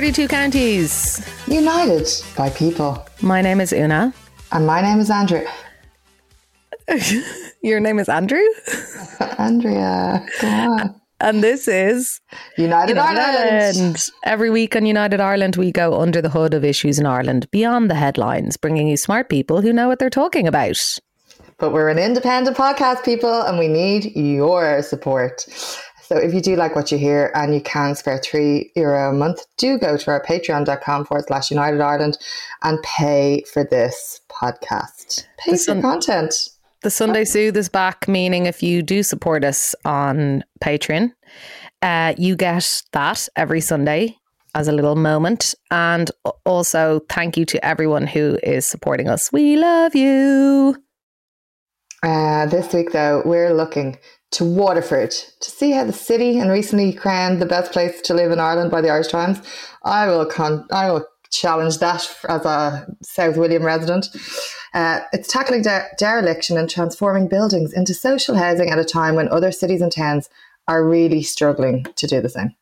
32 counties. United by people. My name is Una. And my name is Andrew. Your name is Andrew? Andrea. And this is United, United Ireland. Ireland. Every week on United Ireland, we go under the hood of issues in Ireland, beyond the headlines, bringing you smart people who know what they're talking about. But we're an independent podcast, people, and we need your support. So if you do like what you hear and you can spare three euro a month, do go to our patreon.com forward slash United Ireland and pay for this podcast. Pay for content. The Sunday Soothe is back, meaning if you do support us on Patreon, uh, you get that every Sunday as a little moment. And also, thank you to everyone who is supporting us. We love you. Uh, this week, though, we're looking to Waterford to see how the city and recently crowned the best place to live in Ireland by the Irish Times. I will con- I will challenge that as a South William resident. Uh, it's tackling de- dereliction and transforming buildings into social housing at a time when other cities and towns are really struggling to do the same.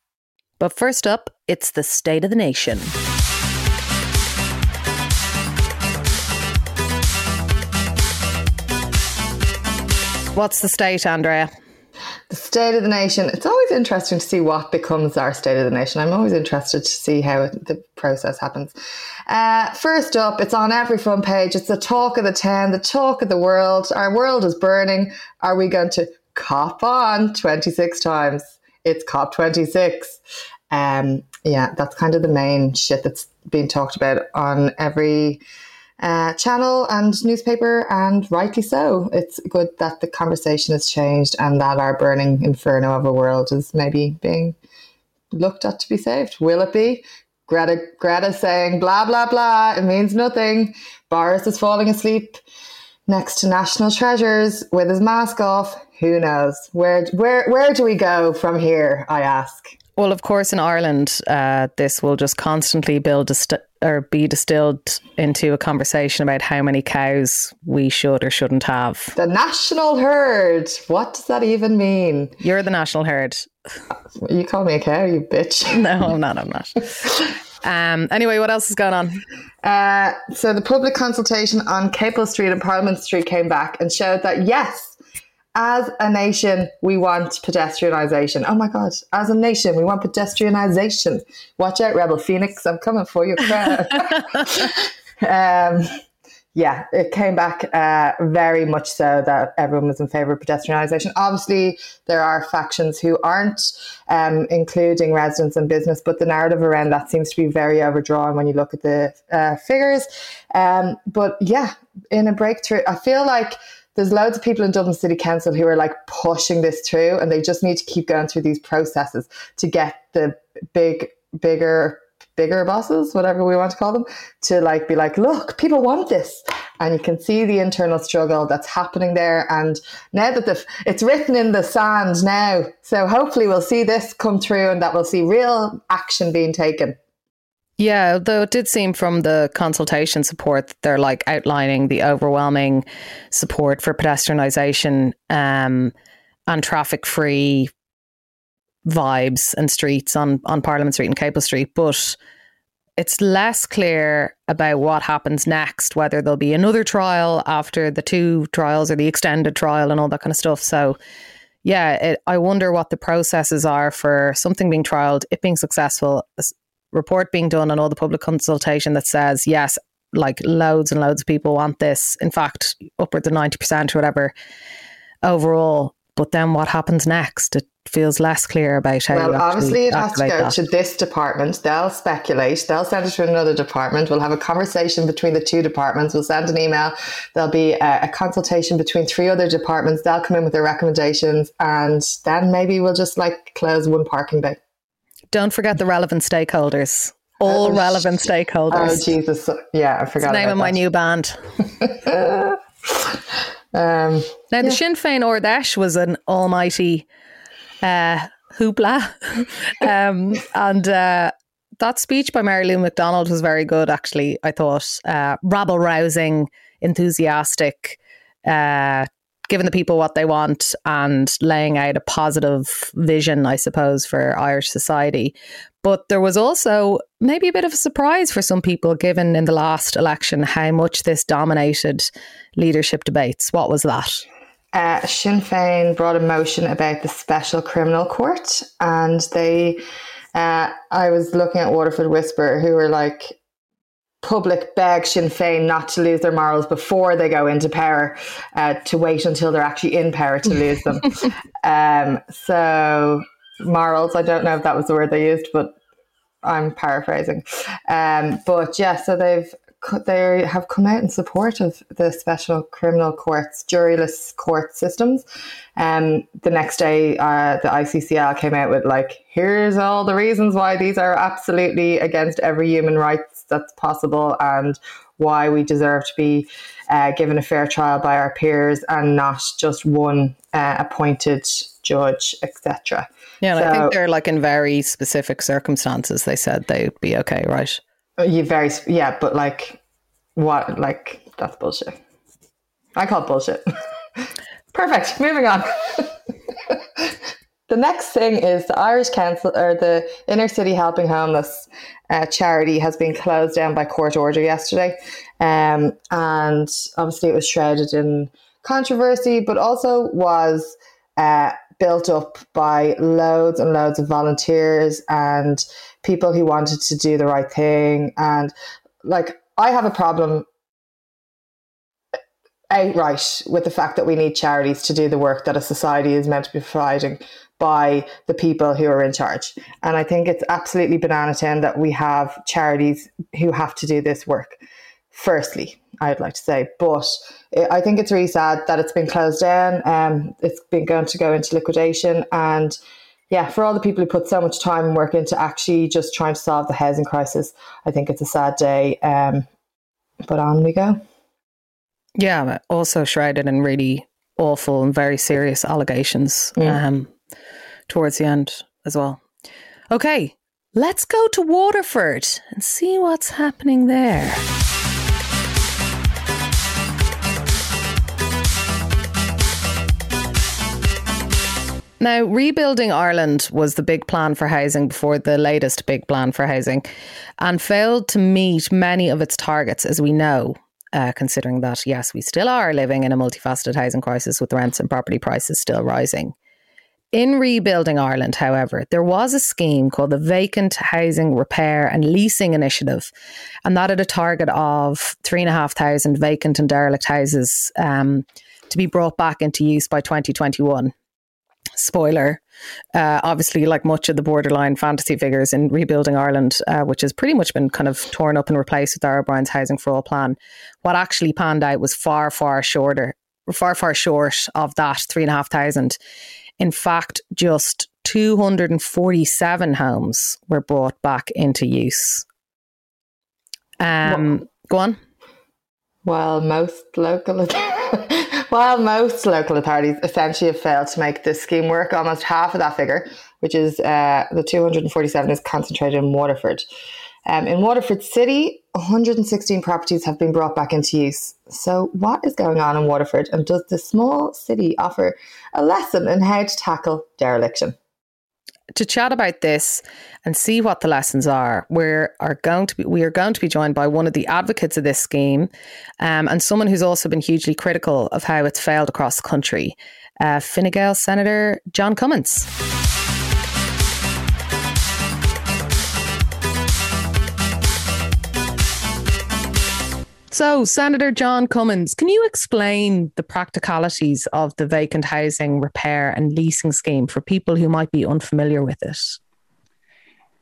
But first up, it's the state of the nation. What's the state, Andrea? The state of the nation. It's always interesting to see what becomes our state of the nation. I'm always interested to see how the process happens. Uh, first up, it's on every front page. It's the talk of the town, the talk of the world. Our world is burning. Are we going to cop on 26 times? It's COP26. Um, yeah, that's kind of the main shit that's being talked about on every uh, channel and newspaper, and rightly so. It's good that the conversation has changed and that our burning inferno of a world is maybe being looked at to be saved. Will it be? Greta, Greta saying blah blah blah. It means nothing. Boris is falling asleep next to national treasures with his mask off. Who knows? Where where where do we go from here? I ask. Well, of course, in Ireland, uh, this will just constantly build st- or be distilled into a conversation about how many cows we should or shouldn't have. The national herd. What does that even mean? You're the national herd. You call me a cow, you bitch. No, I'm not. I'm not. Um, anyway, what else is going on? Uh, so the public consultation on Capel Street and Parliament Street came back and showed that yes, as a nation, we want pedestrianisation. Oh my God. As a nation, we want pedestrianisation. Watch out, Rebel Phoenix. I'm coming for you, um, yeah, it came back uh, very much so that everyone was in favour of pedestrianisation. Obviously, there are factions who aren't, um, including residents and business, but the narrative around that seems to be very overdrawn when you look at the uh, figures. Um, but yeah, in a breakthrough, I feel like there's loads of people in Dublin City Council who are like pushing this through and they just need to keep going through these processes to get the big, bigger, bigger bosses, whatever we want to call them, to like be like, look, people want this. And you can see the internal struggle that's happening there. And now that the, it's written in the sand now. So hopefully we'll see this come through and that we'll see real action being taken. Yeah, though it did seem from the consultation support that they're like outlining the overwhelming support for pedestrianisation um, and traffic free vibes and streets on, on Parliament Street and Capel Street. But it's less clear about what happens next, whether there'll be another trial after the two trials or the extended trial and all that kind of stuff. So, yeah, it, I wonder what the processes are for something being trialed, it being successful, report being done on all the public consultation that says, yes, like loads and loads of people want this. In fact, upwards of 90% or whatever overall. But then what happens next? It feels less clear about how. Well, obviously, it has to go that. to this department. They'll speculate. They'll send it to another department. We'll have a conversation between the two departments. We'll send an email. There'll be a, a consultation between three other departments. They'll come in with their recommendations, and then maybe we'll just like close one parking bay. Don't forget the relevant stakeholders. All oh, relevant stakeholders. Oh Jesus! Yeah, I forgot. It's the name of my new band. um, now the Sinn Féin Fheis was an almighty uh, hoopla, um, and uh, that speech by Mary Lou McDonald was very good. Actually, I thought uh, rabble rousing, enthusiastic. Uh, giving the people what they want and laying out a positive vision, I suppose, for Irish society. But there was also maybe a bit of a surprise for some people, given in the last election how much this dominated leadership debates. What was that? Uh, Sinn Féin brought a motion about the special criminal court, and they. Uh, I was looking at Waterford Whisper, who were like, public beg Sinn Féin not to lose their morals before they go into power, uh, to wait until they're actually in power to lose them. um, so, morals, I don't know if that was the word they used, but I'm paraphrasing. Um, but yeah, so they've they have come out in support of the special criminal courts, juryless court systems. Um, the next day, uh, the ICCL came out with like, here's all the reasons why these are absolutely against every human rights that's possible and why we deserve to be uh, given a fair trial by our peers and not just one uh, appointed judge, etc. Yeah, and so, I think they're like in very specific circumstances. They said they'd be okay, right? You very yeah, but like what? Like that's bullshit. I call it bullshit. Perfect. Moving on. the next thing is the Irish Council or the Inner City Helping Homeless uh, charity has been closed down by court order yesterday, um, and obviously it was shrouded in controversy, but also was. Uh, built up by loads and loads of volunteers and people who wanted to do the right thing. And like, I have a problem outright with the fact that we need charities to do the work that a society is meant to be providing by the people who are in charge. And I think it's absolutely banana tin that we have charities who have to do this work. Firstly, I'd like to say, but I think it's really sad that it's been closed down. Um, it's been going to go into liquidation, and yeah, for all the people who put so much time and work into actually just trying to solve the housing crisis, I think it's a sad day. Um, but on we go. Yeah, also shrouded in really awful and very serious allegations mm. um, towards the end as well. Okay, let's go to Waterford and see what's happening there. Now, rebuilding Ireland was the big plan for housing before the latest big plan for housing and failed to meet many of its targets, as we know, uh, considering that, yes, we still are living in a multifaceted housing crisis with rents and property prices still rising. In rebuilding Ireland, however, there was a scheme called the Vacant Housing Repair and Leasing Initiative, and that had a target of 3,500 vacant and derelict houses um, to be brought back into use by 2021 spoiler, uh, obviously, like much of the borderline fantasy figures in rebuilding Ireland, uh, which has pretty much been kind of torn up and replaced with Darragh O'Brien's Housing for All plan, what actually panned out was far, far shorter, far, far short of that three and a half thousand. In fact, just 247 homes were brought back into use. Um, go on. Well, most local While most local authorities essentially have failed to make this scheme work, almost half of that figure, which is uh, the 247, is concentrated in Waterford. Um, in Waterford City, 116 properties have been brought back into use. So, what is going on in Waterford, and does the small city offer a lesson in how to tackle dereliction? to chat about this and see what the lessons are, we are going to be we are going to be joined by one of the advocates of this scheme, um, and someone who's also been hugely critical of how it's failed across the country. Uh, Fine Gael Senator John Cummins. So, Senator John Cummins, can you explain the practicalities of the vacant housing repair and leasing scheme for people who might be unfamiliar with it?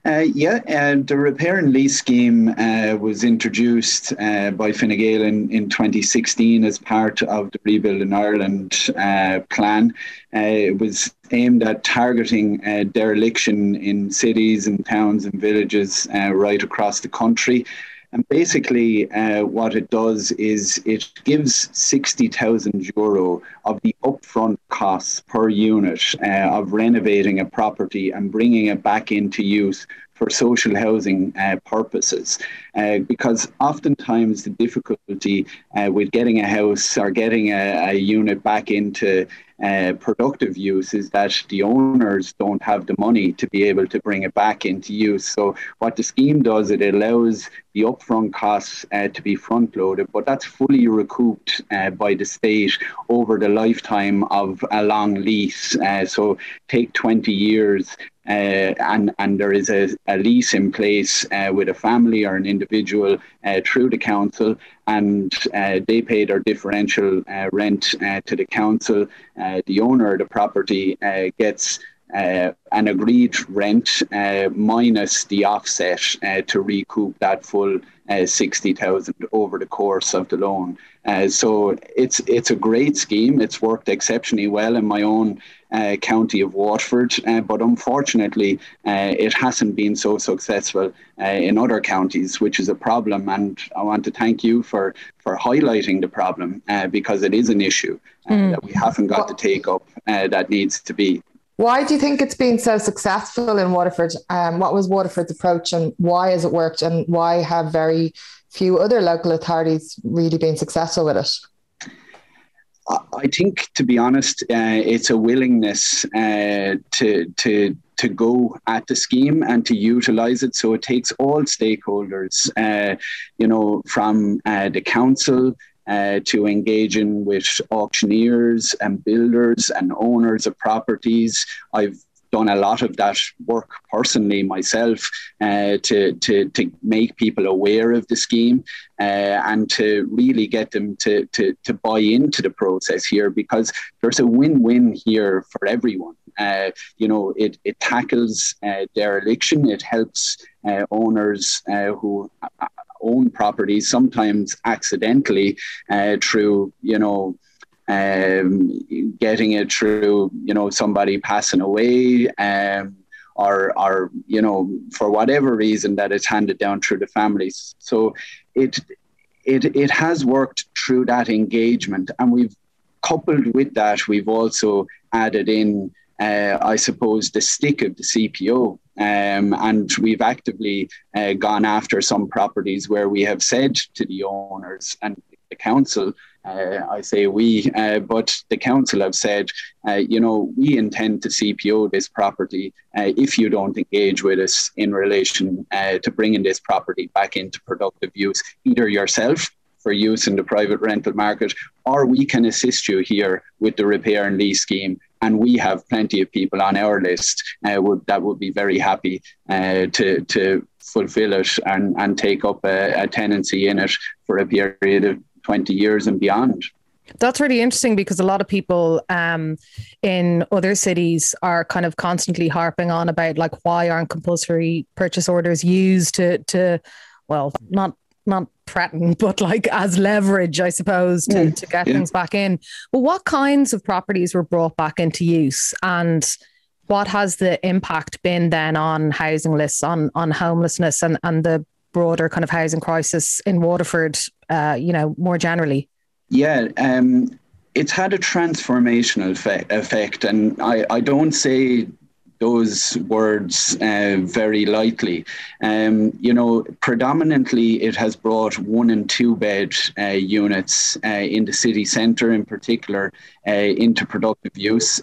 Uh, yeah, uh, the repair and lease scheme uh, was introduced uh, by Fine Gael in, in 2016 as part of the Rebuilding Ireland uh, plan. Uh, it was aimed at targeting dereliction in cities and towns and villages right across the country. And basically, uh, what it does is it gives 60,000 euro of the upfront costs per unit uh, of renovating a property and bringing it back into use for social housing uh, purposes. Uh, because oftentimes the difficulty uh, with getting a house or getting a, a unit back into uh, productive use is that the owners don't have the money to be able to bring it back into use. So what the scheme does, it allows the upfront costs uh, to be front loaded, but that's fully recouped uh, by the state over the lifetime of a long lease. So take 20 years uh, and and there is a, a lease in place uh, with a family or an individual uh, through the council, and uh, they pay their differential uh, rent uh, to the council. the owner of the property gets. an agreed rent minus the offset to recoup that full sixty thousand over the course of the loan. So it's it's a great scheme. It's worked exceptionally well in my own uh, county of Waterford, uh, but unfortunately, uh, it hasn't been so successful uh, in other counties, which is a problem. And I want to thank you for for highlighting the problem uh, because it is an issue mm. that we haven't got the take up that needs to be. Why do you think it's been so successful in Waterford? Um, what was Waterford's approach, and why has it worked? And why have very few other local authorities really been successful with it? I think, to be honest, uh, it's a willingness uh, to to to go at the scheme and to utilize it. So it takes all stakeholders, uh, you know, from uh, the council. Uh, to engaging with auctioneers and builders and owners of properties. I've done a lot of that work personally myself uh, to, to, to make people aware of the scheme uh, and to really get them to, to, to buy into the process here because there's a win-win here for everyone. Uh, you know, it, it tackles uh, dereliction, it helps uh, owners uh, who own properties sometimes accidentally through, you know, um, getting it through, you know, somebody passing away, um, or, or you know, for whatever reason that it's handed down through the families. So it it it has worked through that engagement, and we've coupled with that, we've also added in. Uh, I suppose the stick of the CPO, um, and we've actively uh, gone after some properties where we have said to the owners and the council uh, I say we, uh, but the council have said, uh, you know, we intend to CPO this property uh, if you don't engage with us in relation uh, to bringing this property back into productive use, either yourself for use in the private rental market, or we can assist you here with the repair and lease scheme. And we have plenty of people on our list uh, would, that would be very happy to to fulfill it and, and take up a, a tenancy in it for a period of 20 years and beyond. That's really interesting because a lot of people um, in other cities are kind of constantly harping on about like why aren't compulsory purchase orders used to to well not not threaten but like as leverage I suppose to, yeah. to get yeah. things back in. But what kinds of properties were brought back into use and what has the impact been then on housing lists on on homelessness and and the broader kind of housing crisis in Waterford, uh, you know, more generally? Yeah, um, it's had a transformational effect, effect and I, I don't say those words uh, very lightly. Um, you know, predominantly it has brought one and two bed uh, units uh, in the city centre, in particular, uh, into productive use.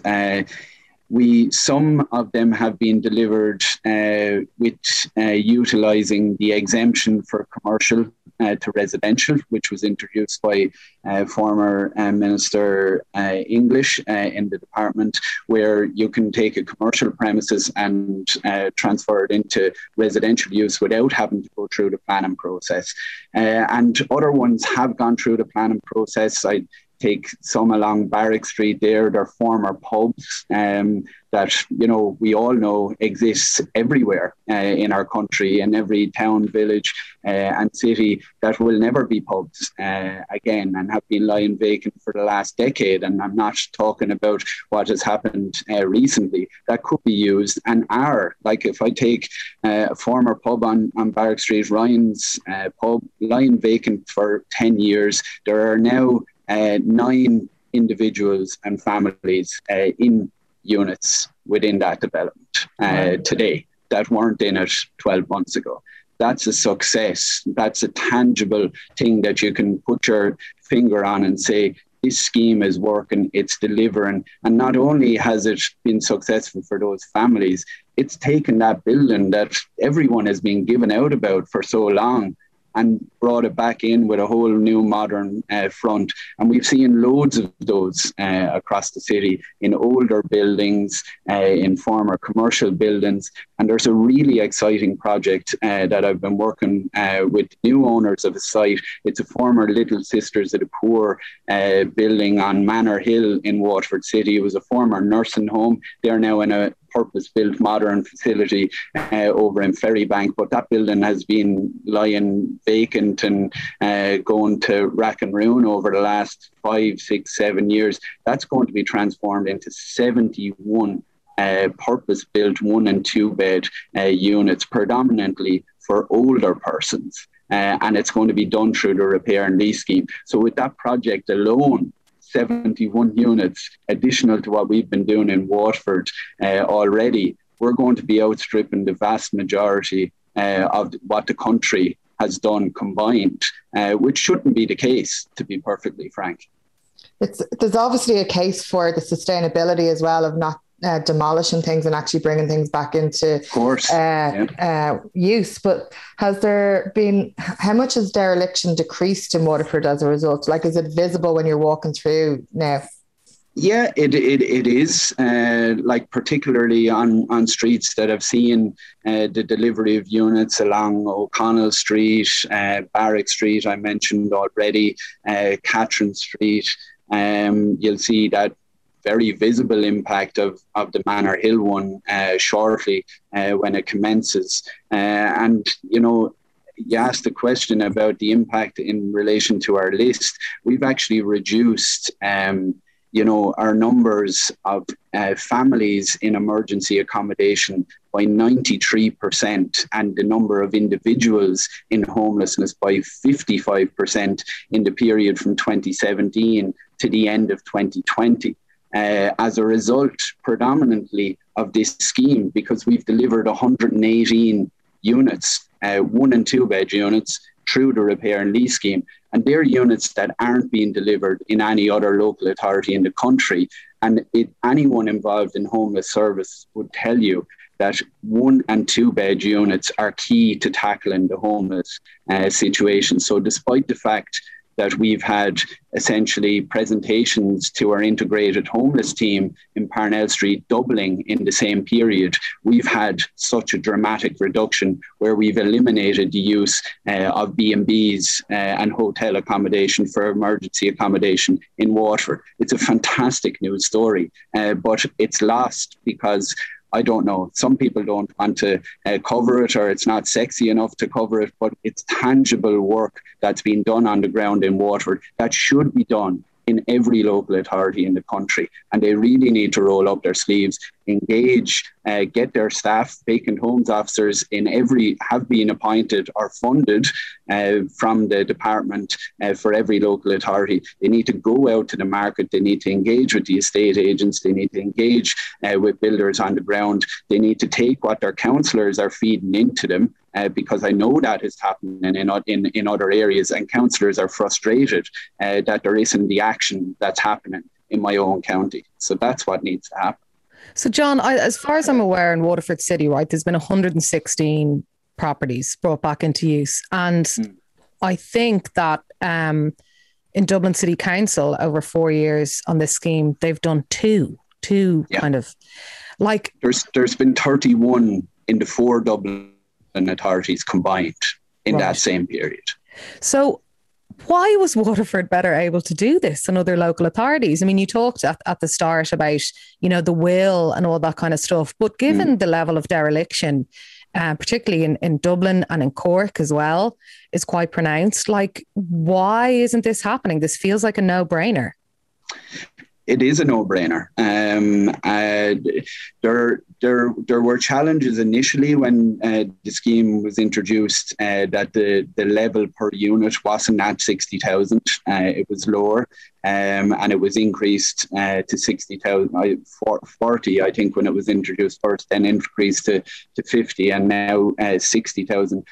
We some of them have been delivered uh, with uh, utilizing the exemption for commercial uh, to residential, which was introduced by uh, former uh, Minister uh, English in the department, where you can take a commercial premises and transfer it into residential use without having to go through the planning process. and other ones have gone through the planning process. I take some along Barrack Street there, they're former pubs um, that, you know, we all know exists everywhere uh, in our country, in every town, village uh, and city that will never be pubs uh, again and have been lying vacant for the last decade. And I'm not talking about what has happened uh, recently. That could be used and are. Like if I take uh, a former pub on, on Barrack Street, Ryan's uh, pub, lying vacant for 10 years, there are now uh, nine individuals and families uh, in units within that development uh, today. that weren't in it 12 months ago. That's a success. That's a tangible thing that you can put your finger on and say, this scheme is working, it's delivering. And not only has it been successful for those families, it's taken that building that everyone has been given out about for so long and brought it back in with a whole new modern uh, front. And we've seen loads of those uh, across the city in older buildings, uh, in former commercial buildings. And there's a really exciting project uh, that I've been working uh, with new owners of a site. It's a former Little Sisters of the Poor uh, building on Manor Hill in Waterford City. It was a former nursing home. They're now in a purpose built modern facility uh, over in Ferrybank, but that building has been lying vacant and uh, going to rack and ruin over the last five, six, seven years. That's going to be transformed into 71 uh, purpose built one and two bed uh, units, predominantly for older persons. Uh, and it's going to be done through the repair and lease scheme. So, with that project alone, 71 units additional to what we've been doing in Waterford uh, already, we're going to be outstripping the vast majority uh, of what the country has done combined, uh, which shouldn't be the case, to be perfectly frank. It's, there's obviously a case for the sustainability as well of not uh, demolishing things and actually bringing things back into course, uh, yeah. uh, use. But has there been how much has dereliction decreased in Waterford as a result? Like, is it visible when you're walking through now? Yeah, it it, it is uh, like particularly on, on streets that have seen uh, the delivery of units along O'Connell Street, uh, Barrack Street. I mentioned already, uh, Catherine Street. Um, you'll see that very visible impact of, of the Manor Hill one uh, shortly uh, when it commences. Uh, and, you know, you asked the question about the impact in relation to our list. We've actually reduced, um, you know, our numbers of uh, families in emergency accommodation by 93% and the number of individuals in homelessness by 55% in the period from 2017 to the end of 2020 uh, as a result predominantly of this scheme because we've delivered 118 units, uh, one and two bed units through the repair and lease scheme. And they're units that aren't being delivered in any other local authority in the country. And it, anyone involved in homeless service would tell you that one and two bed units are key to tackling the homeless uh, situation. So, despite the fact that we've had essentially presentations to our integrated homeless team in Parnell Street doubling in the same period. We've had such a dramatic reduction where we've eliminated the use uh, of B&Bs uh, and hotel accommodation for emergency accommodation in Waterford. It's a fantastic news story, uh, but it's lost because I don't know. Some people don't want to uh, cover it or it's not sexy enough to cover it, but it's tangible work that's been done on the ground in Waterford that should be done in every local authority in the country. And they really need to roll up their sleeves, engage, uh, get their staff, vacant homes officers in every, have been appointed or funded uh, from the department uh, for every local authority. They need to go out to the market. They need to engage with the estate agents. They need to engage uh, with builders on the ground. They need to take what their councillors are feeding into them uh, because I know that is happening in, in, in other areas, and councillors are frustrated uh, that there isn't the action that's happening in my own county. So that's what needs to happen. So, John, I, as far as I'm aware, in Waterford City, right, there's been 116 properties brought back into use, and mm. I think that um, in Dublin City Council over four years on this scheme, they've done two, two yeah. kind of like there's there's been 31 in the four Dublin authorities combined in right. that same period. So, why was Waterford better able to do this than other local authorities? I mean, you talked at, at the start about, you know, the will and all that kind of stuff, but given mm. the level of dereliction, uh, particularly in, in Dublin and in Cork as well, is quite pronounced. Like, why isn't this happening? This feels like a no brainer. It is a no-brainer. Um, uh, there, there, there were challenges initially when uh, the scheme was introduced uh, that the, the level per unit wasn't at 60,000. Uh, it was lower um, and it was increased uh, to 60,000, 40, I think, when it was introduced first, then increased to, to 50 and now uh, 60,000.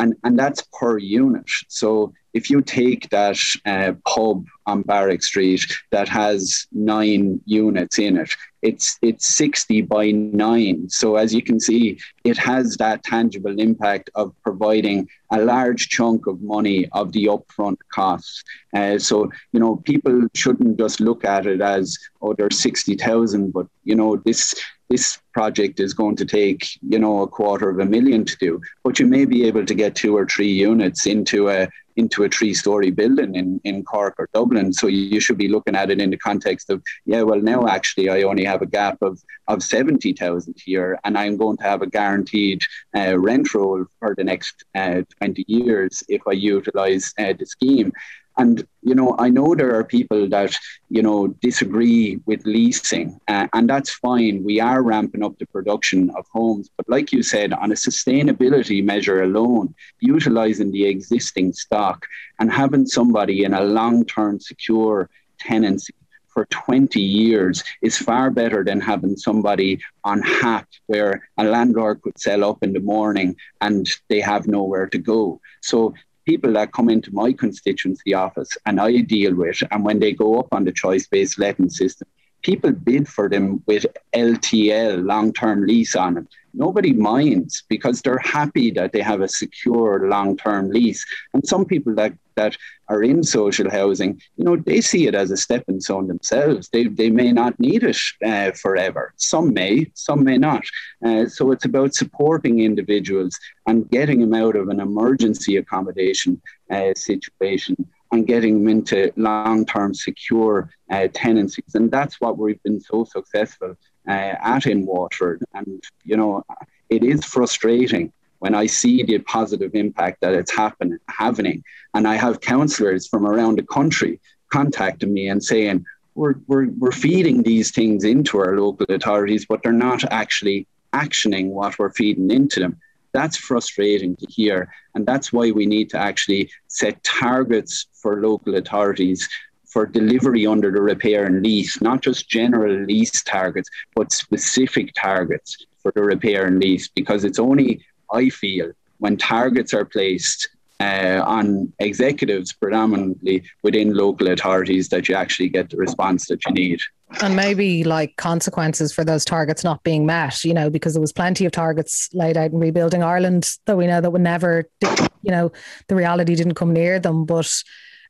And, and that's per unit. So if you take that uh, pub on Barrack Street that has nine units in it, it's it's 60 by nine. So as you can see, it has that tangible impact of providing a large chunk of money of the upfront costs. Uh, so you know, people shouldn't just look at it as oh, there's 60,000, but you know, this this project is going to take you know a quarter of a million to do but you may be able to get two or three units into a into a three story building in, in Cork or Dublin. So you should be looking at it in the context of, yeah, well, now actually I only have a gap of, of 70,000 here and I'm going to have a guaranteed uh, rent roll for the next uh, 20 years if I utilize uh, the scheme. And you know, I know there are people that you know disagree with leasing, uh, and that's fine. We are ramping up the production of homes, but like you said, on a sustainability measure alone, utilizing the existing stock and having somebody in a long-term secure tenancy for 20 years is far better than having somebody on HAP where a landlord could sell up in the morning and they have nowhere to go. So people that come into my constituency office and I deal with, and when they go up on the choice based letting system, people bid for them with LTL, long term lease on them. Nobody minds because they're happy that they have a secure long term lease. And some people that, that are in social housing, you know, they see it as a stepping stone themselves. They, they may not need it uh, forever. Some may, some may not. Uh, so it's about supporting individuals and getting them out of an emergency accommodation uh, situation and getting them into long-term secure uh, tenancies. And that's what we've been so successful uh, at in Waterford. And, you know, it is frustrating when I see the positive impact that it's happen, happening. And I have councillors from around the country contacting me and saying, we're, we're, we're feeding these things into our local authorities, but they're not actually actioning what we're feeding into them. That's frustrating to hear. And that's why we need to actually set targets for local authorities for delivery under the repair and lease, not just general lease targets, but specific targets for the repair and lease, because it's only, I feel, when targets are placed uh, on executives predominantly within local authorities that you actually get the response that you need. And maybe like consequences for those targets not being met, you know, because there was plenty of targets laid out in rebuilding Ireland that we know that would never, you know, the reality didn't come near them. But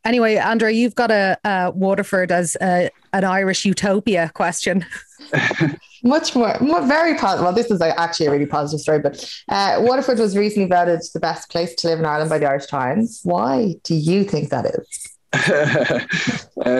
anyway, Andrea, you've got a, a Waterford as a, an Irish utopia question. Much more, more very positive. Well, this is actually a really positive story, but uh, Waterford was recently voted the best place to live in Ireland by the Irish Times. Why do you think that is? uh,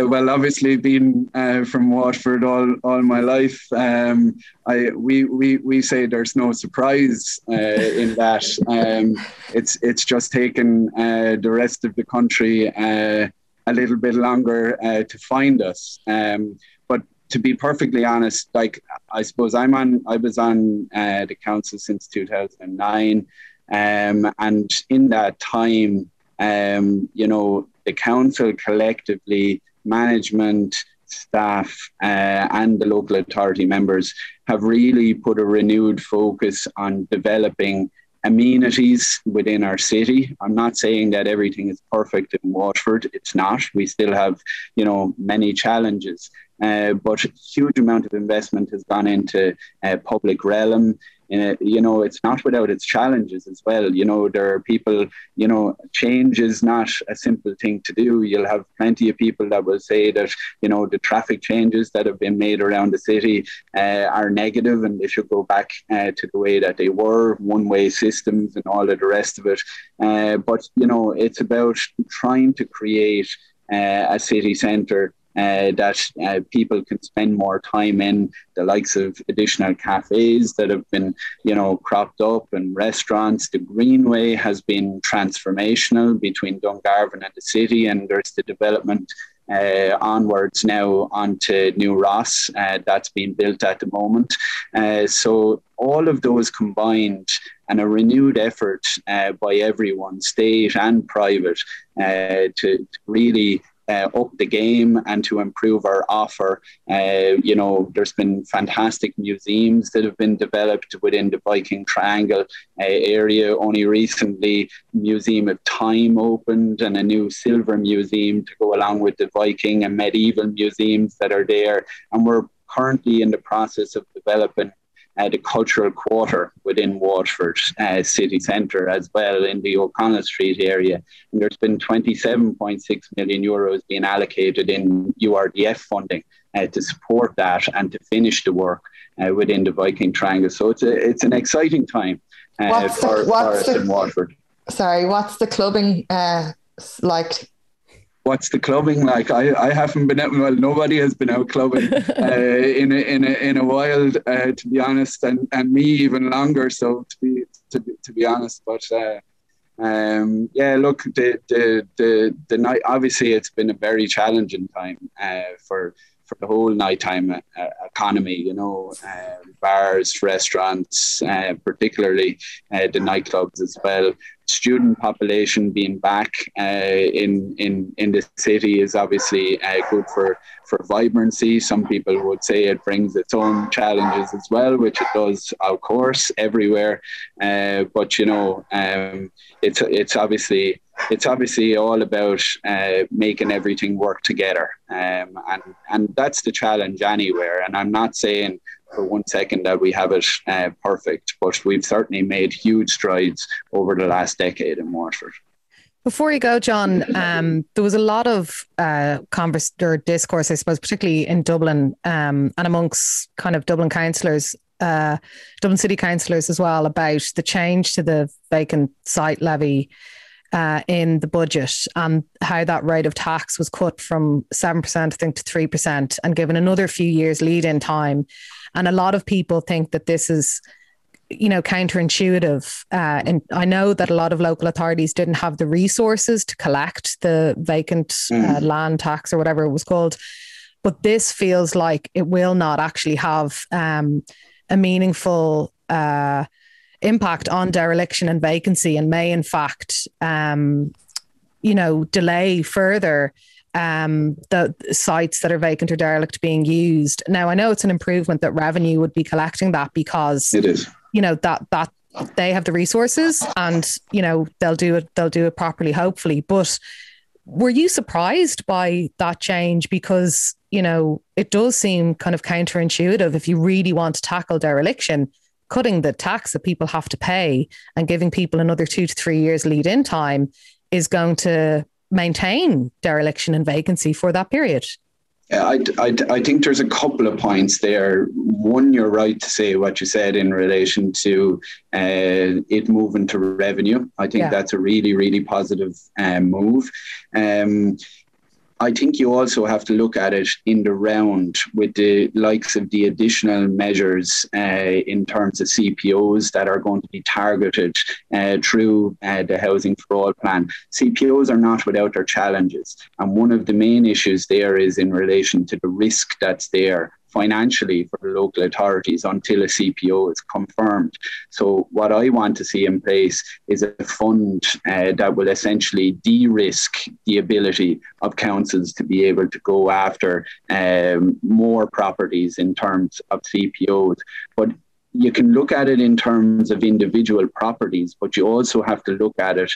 well, obviously, being uh, from Waterford all, all my life, um, I we, we we say there's no surprise uh, in that. Um, it's it's just taken uh, the rest of the country uh, a little bit longer uh, to find us. Um, but to be perfectly honest, like I suppose I'm on, I was on the council since 2009, um, and in that time, um, you know, the council collectively, management, staff, uh, and the local authority members have really put a renewed focus on developing amenities within our city. I'm not saying that everything is perfect in Waterford. It's not. We still have, you know, many challenges. Uh, but huge amount of investment has gone into uh, public realm. You know, it's not without its challenges as well. You know, there are people, you know, change is not a simple thing to do. You'll have plenty of people that will say that, you know, the traffic changes that have been made around the city uh, are negative and they should go back uh, to the way that they were, one way systems and all of the rest of it. Uh, but, you know, it's about trying to create uh, a city centre uh, that uh, people can spend more time in the likes of additional cafes that have been you know cropped up and restaurants the greenway has been transformational between dungarvan and the city and there's the development uh, onwards now onto New Ross. Uh, that's being built at the moment. Uh, so all of those combined and a renewed effort uh, by everyone, state and private, uh, to, to really uh, up the game and to improve our offer. Uh, you know, there's been fantastic museums that have been developed within the Viking Triangle uh, area. Only recently, Museum of Time opened and a new silver museum to go along with the Viking and medieval museums that are there. And we're currently in the process of developing uh, the cultural quarter within Waterford uh, city centre as well in the O'Connell Street area. And there's been 27.6 million euros being allocated in URDF funding uh, to support that and to finish the work uh, within the Viking Triangle. So it's a, it's an exciting time uh, for, the, for us the, in Waterford. Sorry, what's the clubbing uh, like what's the clubbing like? I, I haven't been out. Well, nobody has been out clubbing uh, in a, in a, in a while, uh, to be honest, and, and me even longer. So to be to be, to be honest, but uh, um, yeah, look, the, the the the night. Obviously, it's been a very challenging time uh, for for the whole nighttime uh, economy. You know, uh, bars, restaurants, uh, particularly uh, the nightclubs as well. Student population being back uh, in in in the city is obviously uh, good for for vibrancy. Some people would say it brings its own challenges as well, which it does, of course, everywhere. but you know, um, it's it's obviously it's obviously all about uh, making everything work together, um, and and that's the challenge anywhere. And I'm not saying for one second that we have it uh, perfect, but we've certainly made huge strides over the last decade in Waterford. Before you go, John, um, there was a lot of uh, converse or discourse, I suppose, particularly in Dublin um, and amongst kind of Dublin councillors, uh, Dublin City councillors as well, about the change to the vacant site levy uh, in the budget and how that rate of tax was cut from 7%, I think, to 3% and given another few years lead in time. And a lot of people think that this is, you know, counterintuitive. Uh, and I know that a lot of local authorities didn't have the resources to collect the vacant uh, mm. land tax or whatever it was called. But this feels like it will not actually have um, a meaningful uh, impact on dereliction and vacancy and may in fact um, you know delay further um, the sites that are vacant or derelict being used. Now i know it's an improvement that revenue would be collecting that because it is. you know that that they have the resources and you know they'll do it they'll do it properly hopefully. But were you surprised by that change? Because you know it does seem kind of counterintuitive if you really want to tackle dereliction cutting the tax that people have to pay and giving people another two to three years lead in time is going to maintain dereliction and vacancy for that period. Yeah, I, I, I think there's a couple of points there. One, you're right to say what you said in relation to uh, it moving to revenue. I think yeah. that's a really, really positive um, move. Um, I think you also have to look at it in the round with the likes of the additional measures uh, in terms of CPOs that are going to be targeted uh, through uh, the Housing for All plan. CPOs are not without their challenges. And one of the main issues there is in relation to the risk that's there financially for the local authorities until a CPO is confirmed. So, what I want to see in place is a fund uh, that will essentially de risk the ability of councils to be able to go after um, more properties in terms of CPOs. But you can look at it in terms of individual properties, but you also have to look at it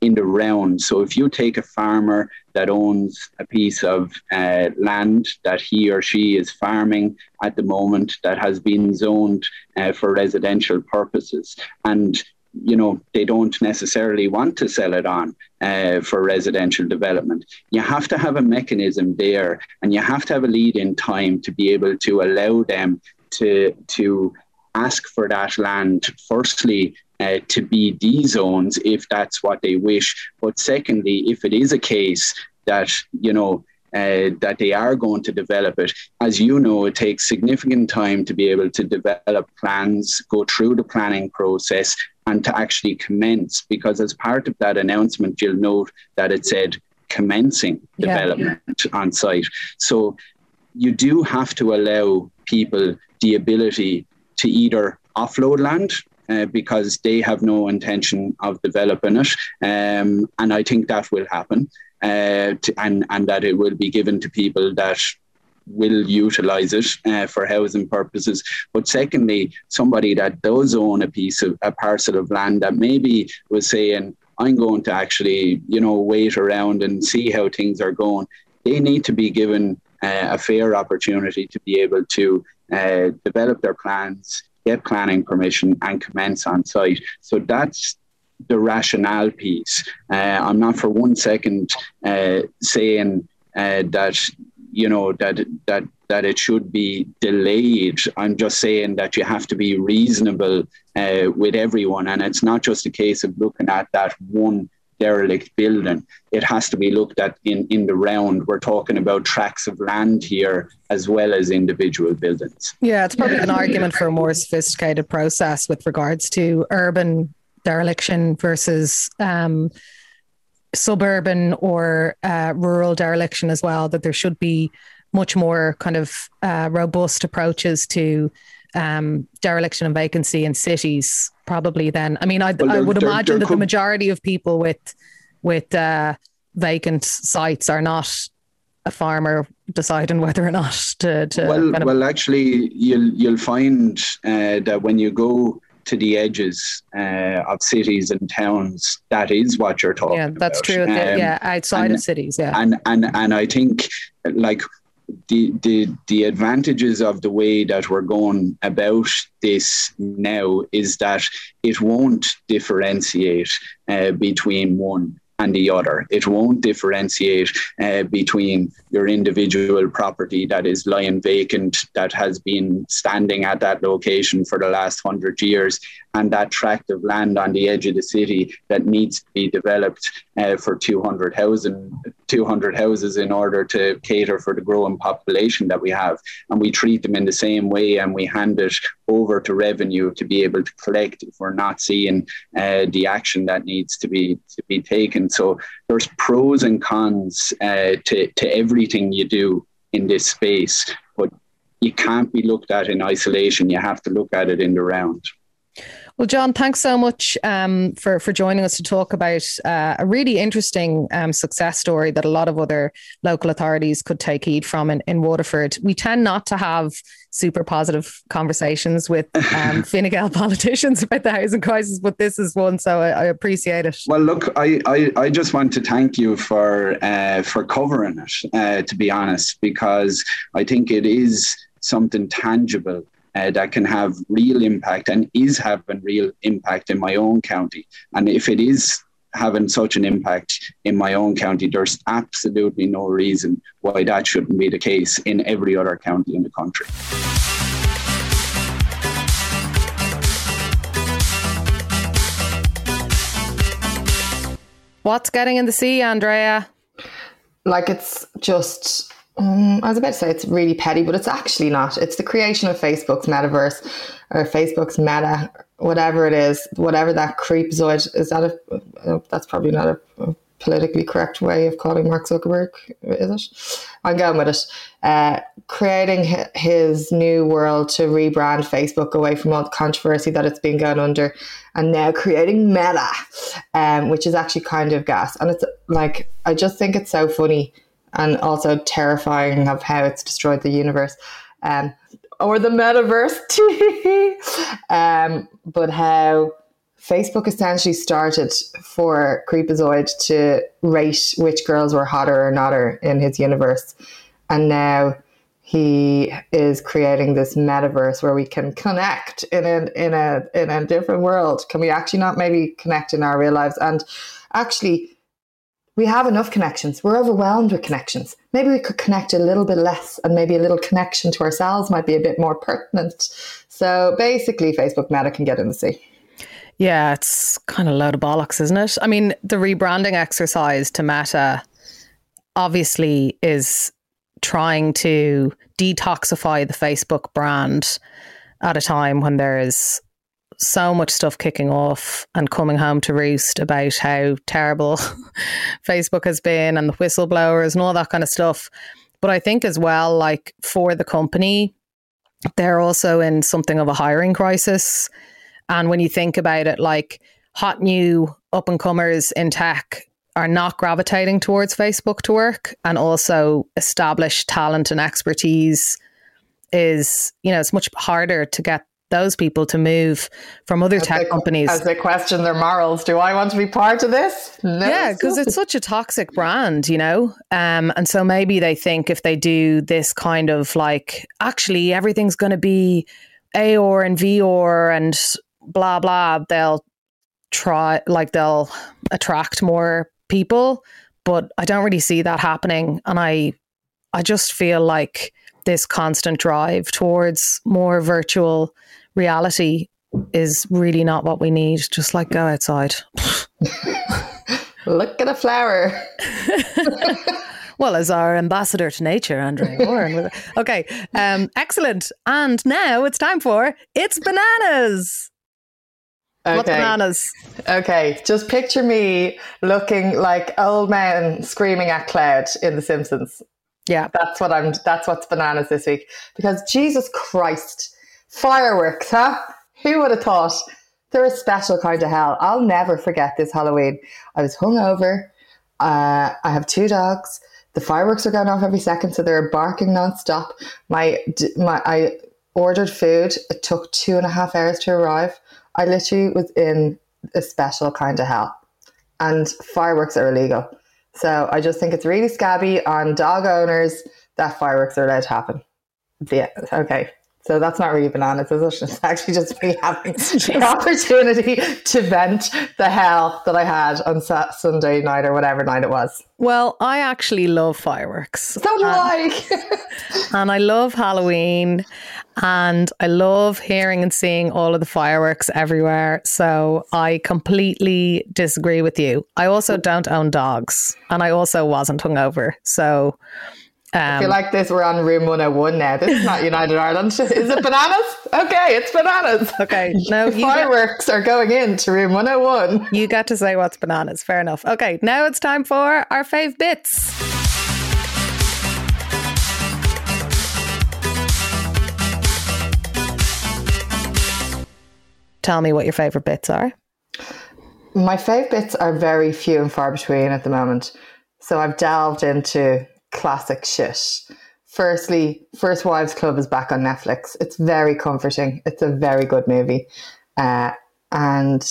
in the round. So if you take a farmer that owns a piece of uh, land that he or she is farming at the moment that has been zoned uh, for residential purposes and you know they don't necessarily want to sell it on uh, for residential development you have to have a mechanism there and you have to have a lead in time to be able to allow them to to ask for that land firstly uh, to be D zones if that's what they wish. But secondly, if it is a case that, you know, uh, that they are going to develop it. As you know, it takes significant time to be able to develop plans, go through the planning process, and to actually commence. Because as part of that announcement, you'll note that it said commencing Yeah. development on site. So you do have to allow people the ability to either offload land uh, because they have no intention of developing it, um, and I think that will happen, uh, to, and and that it will be given to people that will utilize it uh, for housing purposes. But secondly, somebody that does own a piece of a parcel of land that maybe was saying, I'm going to actually, you know, wait around and see how things are going. They need to be given uh, a fair opportunity to be able to uh, develop their plans, get planning permission, and commence on site. So that's the rationale piece. Uh, I'm not for one second uh, saying uh, that you know that that that it should be delayed. I'm just saying that you have to be reasonable uh, with everyone, and it's not just a case of looking at that one derelict building. It has to be looked at in in the round. We're talking about tracts of land here as well as individual buildings. Yeah, it's probably an argument for a more sophisticated process with regards to urban dereliction versus um, suburban or uh, rural dereliction as well. That there should be much more kind of uh, robust approaches to um, dereliction and vacancy in cities. Probably then. I mean, I, Well, I would there- imagine there that the majority of people with with uh, vacant sites are not a farmer deciding whether or not to, to well, kind of well, actually, you'll you'll find uh, that when you go to the edges uh, of cities and towns, that is what you're talking yeah, about. that's true. Um, yeah, outside and- of cities. Yeah, and and and I think like the the the advantages of the way that we're going about this now is that it won't differentiate uh, between one and the other. It won't differentiate uh, between your individual property that is lying vacant, that has been standing at that location for the last hundred years, and that tract of land on the edge of the city that needs to be developed uh, for 200 housing, 200 houses in order to cater for the growing population that we have. And we treat them in the same way and we hand it over to revenue to be able to collect if we're not seeing uh, the action that needs to be to be taken. So there's pros and cons uh, to, to everything you do in this space, but you can't be looked at in isolation. You have to look at it in the round. Well, John, thanks so much um, for for joining us to talk about uh, a really interesting um, success story that a lot of other local authorities could take heed from in, in Waterford. We tend not to have super positive conversations with um, Fine Gael politicians about the housing crisis, but this is one, so I, I appreciate it. Well, look, I, I, I just want to thank you for uh, for covering it. Uh, to be honest, because I think it is something tangible uh, that can have real impact and is having real impact in my own county. And if it is having such an impact in my own county, there's absolutely no reason why that shouldn't be the case in every other county in the country. What's getting in the sea, Andrea? like it's just um, I was about to say it's really petty, but it's actually not. It's the creation of Facebook's metaverse or Facebook's meta, whatever it is, whatever that creepzoid is. That a uh, that's probably not a, a politically correct way of calling Mark Zuckerberg, is it? I'm going with it. Uh, creating his new world to rebrand Facebook away from all the controversy that it's been going under, and now creating Meta, um, which is actually kind of gas. And it's like I just think it's so funny and also terrifying of how it's destroyed the universe. Um, or the metaverse, um, but how Facebook essentially started for Creepazoid to rate which girls were hotter or notter in his universe. And now he is creating this metaverse where we can connect in a in a in a different world. Can we actually not maybe connect in our real lives? And actually we have enough connections. We're overwhelmed with connections. Maybe we could connect a little bit less and maybe a little connection to ourselves might be a bit more pertinent. So basically Facebook Meta can get in the sea. Yeah, it's kind of a load of bollocks, isn't it? I mean, the rebranding exercise to Meta obviously is trying to detoxify the Facebook brand at a time when there is so much stuff kicking off and coming home to roost about how terrible Facebook has been and the whistleblowers and all that kind of stuff. But I think as well, like for the company, they're also in something of a hiring crisis. And when you think about it, like hot new up and comers in tech are not gravitating towards Facebook to work, and also established talent and expertise is, you know, it's much harder to get those people to move from other As tech they- companies. As they question their morals, do I want to be part of this? No. Yeah, because it's such a toxic brand, you know? Um, and so maybe they think if they do this kind of like, actually, everything's going to be AOR and VOR and blah, blah, they'll try, like, they'll attract more people. But I don't really see that happening. And I, I just feel like this constant drive towards more virtual reality is really not what we need. Just like go outside. Look at a flower. Well, as our ambassador to nature, Andrea Horan. okay, um, excellent. And now it's time for It's Bananas. What's Okay. bananas? Okay. Just picture me looking like old man screaming at Cloud in The Simpsons. Yeah. That's what I'm. That's what's bananas this week. Because Jesus Christ, fireworks, huh? Who would have thought? They're a special kind of hell. I'll never forget this Halloween. I was hungover. Uh, I have two dogs. The fireworks are going off every second, so they're barking nonstop. My my I ordered food. It took two and a half hours to arrive. I literally was in a special kind of hell, and fireworks are illegal. So I just think it's really scabby on dog owners that fireworks are allowed to happen. Yeah, okay. So that's not really bananas, is it? It's actually just me having the opportunity to vent the hell that I had on Sa- Sunday night or whatever night it was. Well, I actually love fireworks. So do I. and I love Halloween and I love hearing and seeing all of the fireworks everywhere. So I completely disagree with you. I also don't own dogs and I also wasn't hungover. So I feel um, like this, we're on room 101 now. This is not United Ireland. Is it bananas? Okay, it's bananas. okay, no, The you get, fireworks are going into room 101. you got to say what's bananas. Fair enough. Okay, now it's time for our fave bits. Tell me what your favorite bits are. My fave bits are very few and far between at the moment. So I've delved into classic shit. Firstly, First Wives Club is back on Netflix. It's very comforting. It's a very good movie. Uh, and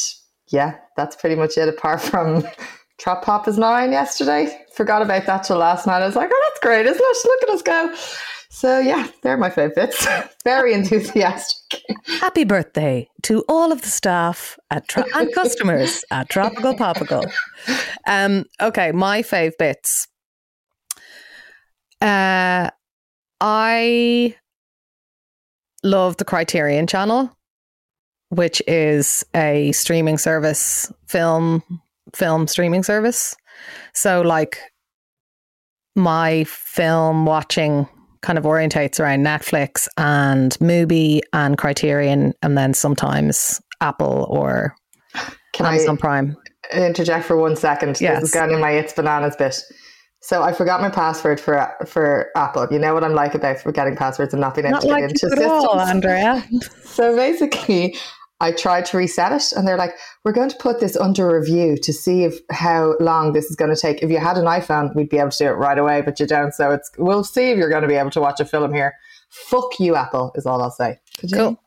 yeah, that's pretty much it, apart from Trop Pop is nine yesterday. Forgot about that till last night. I was like, oh, that's great, isn't it? Look at us go. So yeah, they're my favourites. very enthusiastic. Happy birthday to all of the staff at Tro- and customers at Tropical Popical. Um, okay, my fave bits. Uh, I love the Criterion Channel, which is a streaming service, film film streaming service. So, like, my film watching kind of orientates around Netflix and Mubi and Criterion, and then sometimes Apple or Can I Amazon Prime. interject for one second? Yes. This is going in my It's Bananas bit. So I forgot my password for for Apple. You know what I'm like about forgetting passwords and not being able Not to get like into you at all, systems. Andrea. So basically, I tried to reset it, and they're like, "We're going to put this under review to see if how long this is going to take. If you had an iPhone, we'd be able to do it right away, but you don't. So it's we'll see if you're going to be able to watch a film here. Fuck you, Apple, is all I'll say. Continue. Cool.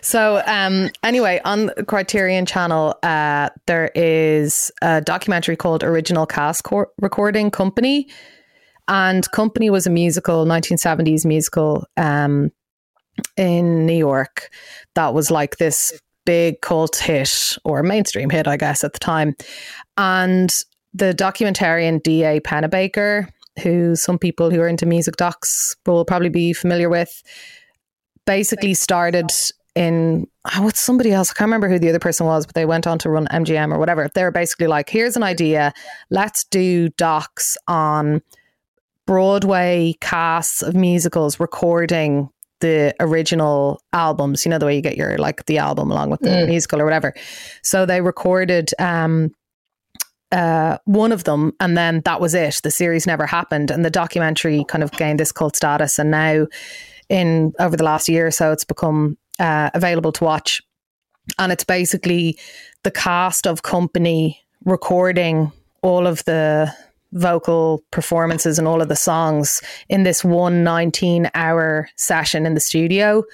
So, um, anyway, on the Criterion Channel, uh, there is a documentary called Original Cast Cor- Recording Company. And Company was a musical, 1970s musical um, in New York that was like this big cult hit or mainstream hit, I guess, at the time. And the documentarian D.A. Pennebaker, who some people who are into music docs will probably be familiar with, basically started in oh, what's somebody else? I can't remember who the other person was, but they went on to run MGM or whatever. They were basically like, here's an idea. Let's do docs on Broadway casts of musicals recording the original albums. You know the way you get your like the album along with the mm. musical or whatever. So they recorded um, uh, one of them, and then that was it. The series never happened, and the documentary kind of gained this cult status. And now, in over the last year or so, it's become uh, available to watch, and it's basically the cast of Company recording all of the vocal performances and all of the songs in this one 19 hour session in the studio.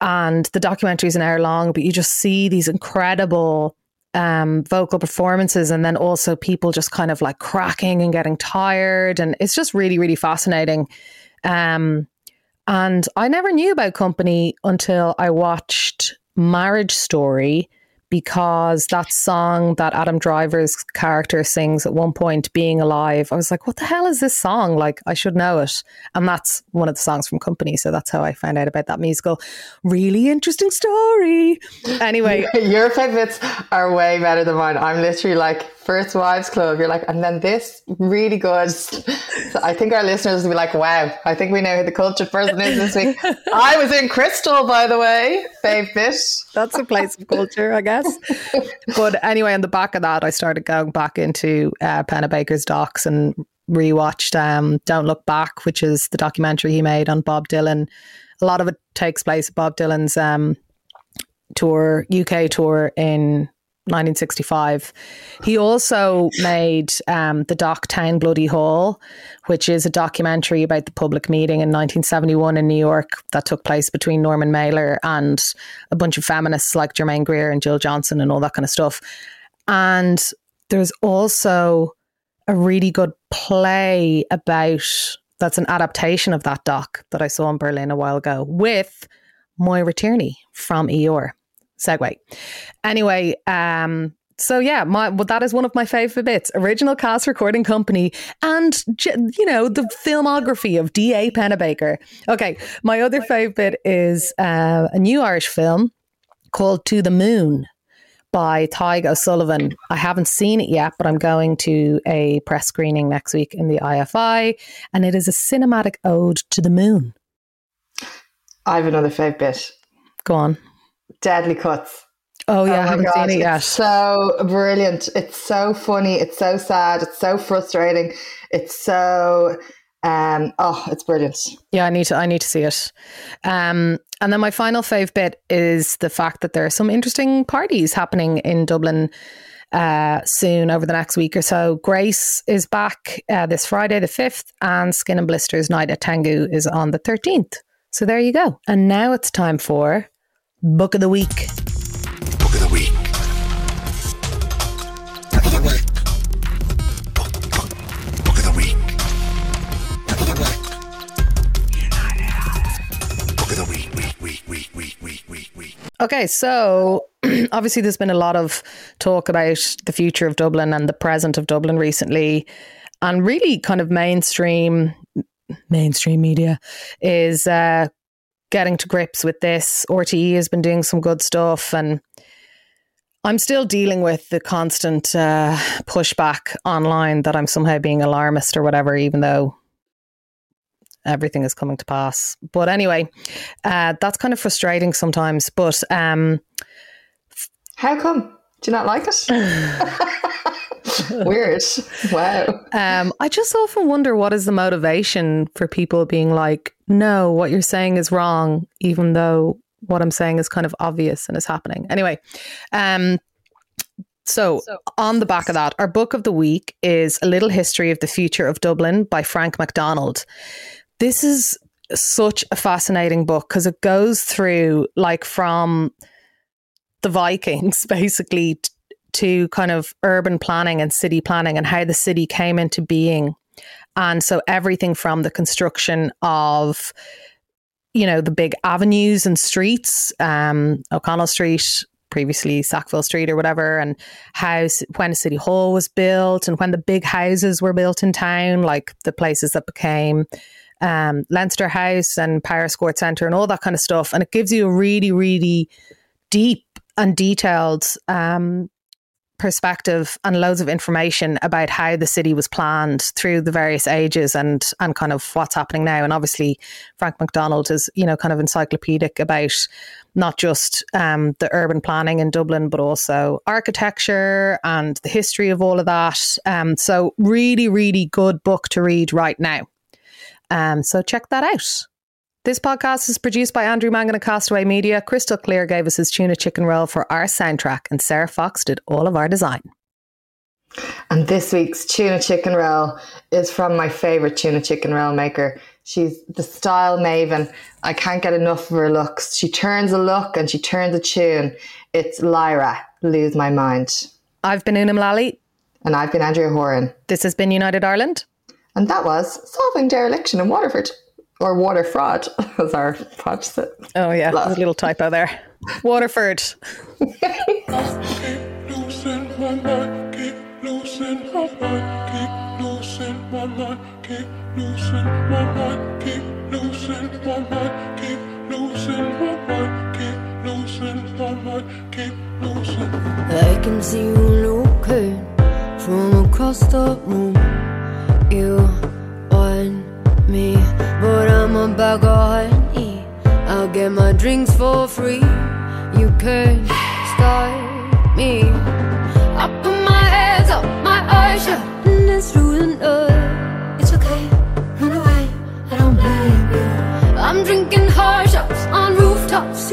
And the documentary is an hour long, but you just see these incredible um, vocal performances and then also people just kind of like cracking and getting tired. And it's just really, really fascinating. Um, and I never knew about Company until I watched Marriage Story because that song that Adam Driver's character sings at one point, Being Alive, I was like, what the hell is this song? Like, I should know it. And that's one of the songs from Company. So that's how I found out about that musical. Really interesting story. Anyway. Your favourites are way better than mine. I'm literally like, First Wives Club. You're like, and then this really good. So I think our listeners will be like, wow, I think we know who the cultured person is this week. I was in Crystal, by the way, fave bit. That's a place of culture, I guess. but anyway, on the back of that, I started going back into uh, Pennebaker's docs and rewatched um, Don't Look Back, which is the documentary he made on Bob Dylan. A lot of it takes place at Bob Dylan's um, tour, UK tour in 1965. He also made um, the Doc Town Bloody Hall, which is a documentary about the public meeting in 1971 in New York that took place between Norman Mailer and a bunch of feminists like Germaine Greer and Jill Johnston and all that kind of stuff. And there's also a really good play about that's an adaptation of that doc that I saw in Berlin a while ago with Moira Tierney from Eeyore segue. Anyway, um, so yeah, my well, that is one of my favorite bits. Original cast recording company and you know the filmography of D.A. Pennebaker. Okay, my other favorite bit is uh, a new Irish film called To the Moon by Tadhg O'Sullivan. I haven't seen it yet, but I'm going to a press screening next week in the IFI, and it is a cinematic ode to the moon. I have another favorite bit. Go on. Deadly Cuts. Oh yeah, oh I haven't God. seen it yet. It's so brilliant. It's so funny. It's so sad. It's so frustrating. It's so um oh, it's brilliant. Yeah, I need to I need to see it. Um and then my final fave bit is the fact that there are some interesting parties happening in Dublin uh, soon over the next week or so. Grace is back uh, this Friday, the 5th, and Skin and Blisters Night at Tengu is on the 13th. So there you go. And now it's time for Book of the Week. Book of the Week. Book of the Week. Book, book, book of the Week. Book of the Week. Book of the Week. Week, week, week, week, week, week, week. Okay, so obviously there's been a lot of talk about the future of Dublin and the present of Dublin recently. And really kind of mainstream mainstream media is uh, getting to grips with this. RTE has been doing some good stuff, and I'm still dealing with the constant uh, pushback online that I'm somehow being alarmist or whatever, even though everything is coming to pass. But anyway, uh, that's kind of frustrating sometimes. But um, how come? Do you not like it? Weird. Wow. Um, I just often wonder what is the motivation for people being like, no, what you're saying is wrong, even though what I'm saying is kind of obvious and is happening. Anyway, um, so, so, on the back of that, our book of the week is A Little History of the Future of Dublin by Frank McDonald. This is such a fascinating book because it goes through like from the Vikings basically to kind of urban planning and city planning and how the city came into being. And so everything from the construction of, you know, the big avenues and streets, um, O'Connell Street, previously Sackville Street or whatever, and how when City Hall was built and when the big houses were built in town, like the places that became um, Leinster House and Powerscourt Centre and all that kind of stuff. And it gives you a really, really deep and detailed um, perspective and loads of information about how the city was planned through the various ages and and kind of what's happening now. And obviously, Frank McDonald is you know kind of encyclopedic about not just um, the urban planning in Dublin, but also architecture and the history of all of that. Um, so, really, really good book to read right now. Um, so, check that out. This podcast is produced by Andrew Mangan of Castaway Media. Crystal Clear gave us his tuna chicken roll for our soundtrack, and Sarah Fox did all of our design. And this week's tuna chicken roll is from my favourite tuna chicken roll maker. She's the style maven. I can't get enough of her looks. She turns a look and she turns a tune. It's Lyra, Lose My Mind. I've been Una Mullally. And I've been Andrea Horan. This has been United Ireland. And that was Solving Dereliction in Waterford or water fraud, as our pod said. Oh yeah, there's a little typo there. Waterford. I can see you looking from across the room. You want me but I'm about honey. I'll get my drinks for free. You can't stop me. I put my hands up, my eyes shut, and it's the night. It's okay, run away. I don't blame you. I'm drinking hard shots on rooftops.